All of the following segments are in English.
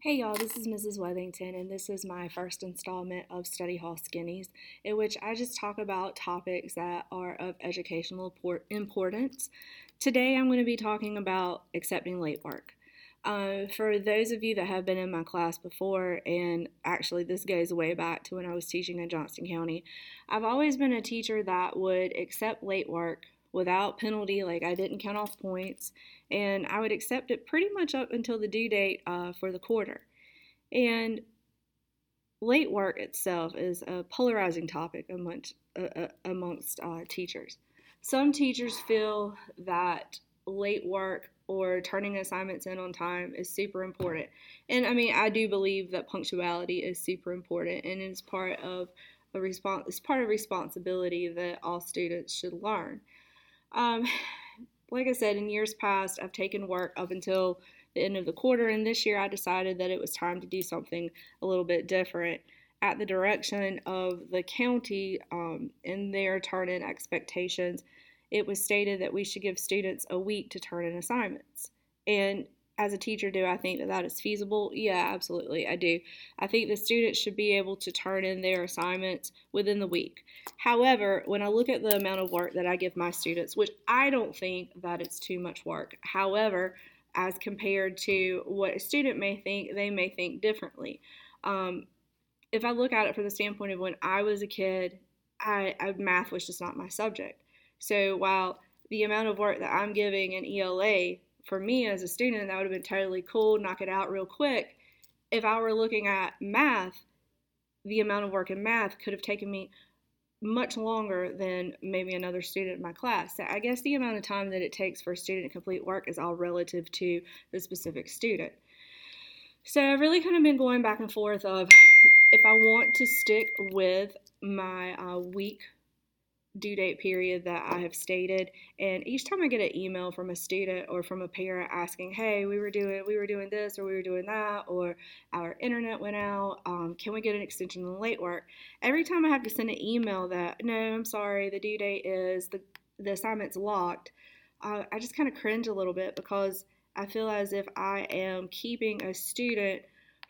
Hey y'all, this is Mrs. Wethington, and this is my first installment of Study Hall Skinnies, in which I just talk about topics that are of educational importance. Today I'm going to be talking about accepting late work. Uh, for those of you that have been in my class before, and actually this goes way back to when I was teaching in Johnston County, I've always been a teacher that would accept late work without penalty, like I didn't count off points, and I would accept it pretty much up until the due date uh, for the quarter. And late work itself is a polarizing topic amongst, uh, uh, amongst uh, teachers. Some teachers feel that late work or turning assignments in on time is super important. And I mean, I do believe that punctuality is super important and it's part of a response it's part of responsibility that all students should learn. Um, like I said, in years past, I've taken work up until the end of the quarter, and this year I decided that it was time to do something a little bit different. At the direction of the county um, in their turn in expectations, it was stated that we should give students a week to turn in assignments. And as a teacher, do I think that that is feasible? Yeah, absolutely, I do. I think the students should be able to turn in their assignments within the week. However, when I look at the amount of work that I give my students, which I don't think that it's too much work, however, as compared to what a student may think, they may think differently. Um, if I look at it from the standpoint of when I was a kid, I, I math was just not my subject. So while the amount of work that I'm giving in ELA for me as a student, that would have been totally cool, knock it out real quick. If I were looking at math, the amount of work in math could have taken me much longer than maybe another student in my class. So I guess the amount of time that it takes for a student to complete work is all relative to the specific student. So I've really kind of been going back and forth of if I want to stick with my uh, week due date period that I have stated. And each time I get an email from a student or from a parent asking, "Hey, we were doing we were doing this or we were doing that or our internet went out, um, can we get an extension on the late work?" Every time I have to send an email that, "No, I'm sorry, the due date is the the assignment's locked," uh, I just kind of cringe a little bit because I feel as if I am keeping a student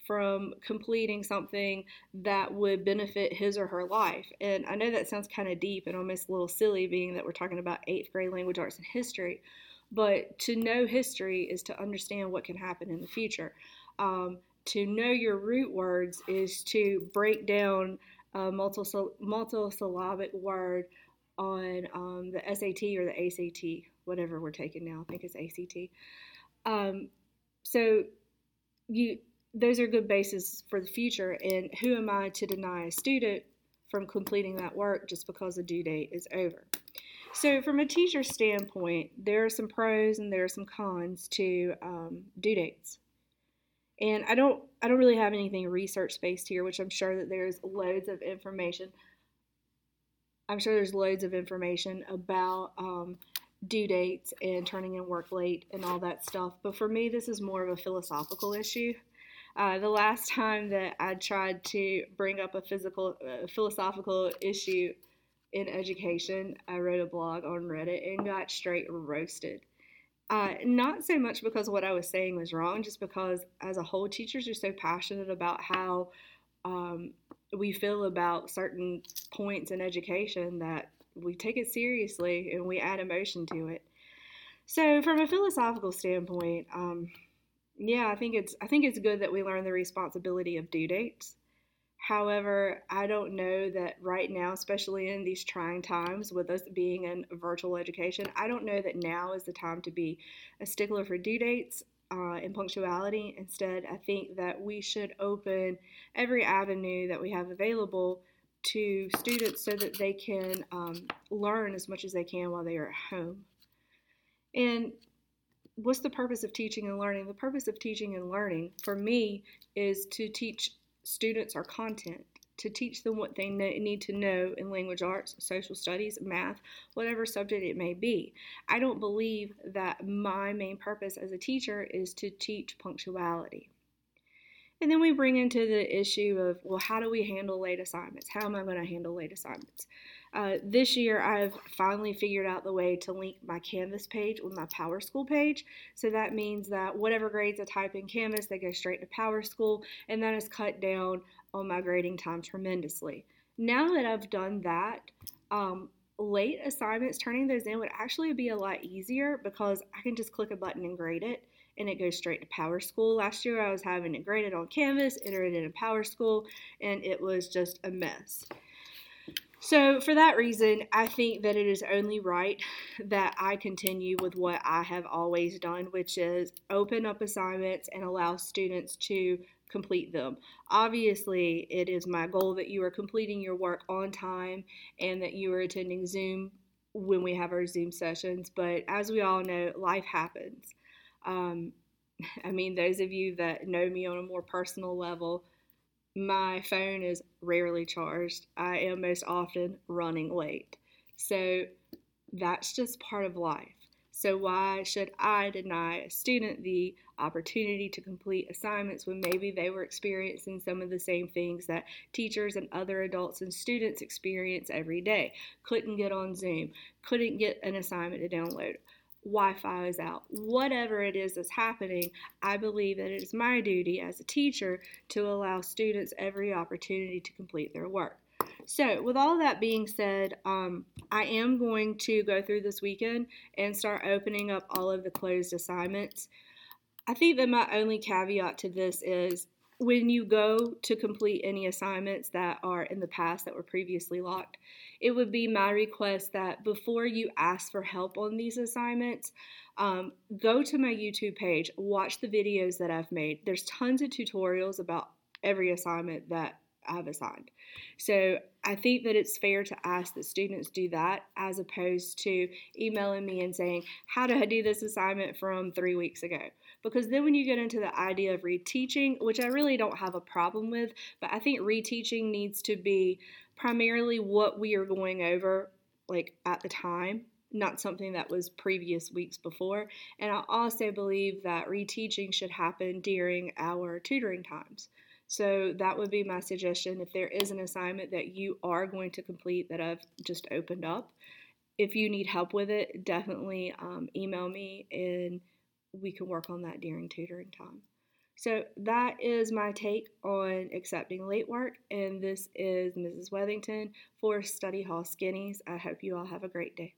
from completing something that would benefit his or her life. And I know that sounds kind of deep and almost a little silly, being that we're talking about eighth grade language arts and history. But to know history is to understand what can happen in the future. Um, to know your root words is to break down a multisyllabic word on um, the SAT or the ACT, whatever we're taking now. I think it's ACT. Um, so you those are good bases for the future. And who am I to deny a student from completing that work just because the due date is over? So, from a teacher standpoint, there are some pros and there are some cons to um, due dates. And I don't, I don't really have anything research based here, which I'm sure that there's loads of information. I'm sure there's loads of information about um, due dates and turning in work late and all that stuff. But for me, this is more of a philosophical issue. Uh, the last time that I tried to bring up a physical, uh, philosophical issue in education, I wrote a blog on Reddit and got straight roasted. Uh, not so much because what I was saying was wrong, just because as a whole, teachers are so passionate about how um, we feel about certain points in education that we take it seriously and we add emotion to it. So, from a philosophical standpoint, um, yeah, I think it's I think it's good that we learn the responsibility of due dates. However, I don't know that right now, especially in these trying times with us being in virtual education, I don't know that now is the time to be a stickler for due dates uh, and punctuality. Instead, I think that we should open every avenue that we have available to students so that they can um, learn as much as they can while they are at home. And what's the purpose of teaching and learning? The purpose of teaching and learning for me is to teach students our content, to teach them what they need to know in language arts, social studies, math, whatever subject it may be. I don't believe that my main purpose as a teacher is to teach punctuality. And then we bring into the issue of, well, how do we handle late assignments? How am I going to handle late assignments? Uh, this year, I've finally figured out the way to link my Canvas page with my PowerSchool page. So that means that whatever grades I type in Canvas, they go straight to PowerSchool, and that has cut down on my grading time tremendously. Now that I've done that, um, late assignments, turning those in would actually be a lot easier because I can just click a button and grade it and it goes straight to PowerSchool. Last year I was having it graded on Canvas, enter it in PowerSchool, and it was just a mess. So, for that reason, I think that it is only right that I continue with what I have always done, which is open up assignments and allow students to complete them. Obviously, it is my goal that you are completing your work on time and that you are attending Zoom when we have our Zoom sessions. But as we all know, life happens. Um, I mean, those of you that know me on a more personal level, my phone is rarely charged. I am most often running late. So that's just part of life. So, why should I deny a student the opportunity to complete assignments when maybe they were experiencing some of the same things that teachers and other adults and students experience every day? Couldn't get on Zoom, couldn't get an assignment to download. Wi Fi is out, whatever it is that's happening, I believe that it is my duty as a teacher to allow students every opportunity to complete their work. So, with all that being said, um, I am going to go through this weekend and start opening up all of the closed assignments. I think that my only caveat to this is when you go to complete any assignments that are in the past that were previously locked, it would be my request that before you ask for help on these assignments, um, go to my YouTube page, watch the videos that I've made. There's tons of tutorials about every assignment that I've assigned. So I think that it's fair to ask that students do that as opposed to emailing me and saying, How did I do this assignment from three weeks ago? Because then when you get into the idea of reteaching, which I really don't have a problem with, but I think reteaching needs to be primarily what we are going over like at the time not something that was previous weeks before. And I also believe that reteaching should happen during our tutoring times. So that would be my suggestion. If there is an assignment that you are going to complete that I've just opened up, if you need help with it, definitely um, email me and we can work on that during tutoring time. So that is my take on accepting late work, and this is Mrs. Wethington for Study Hall Skinnies. I hope you all have a great day.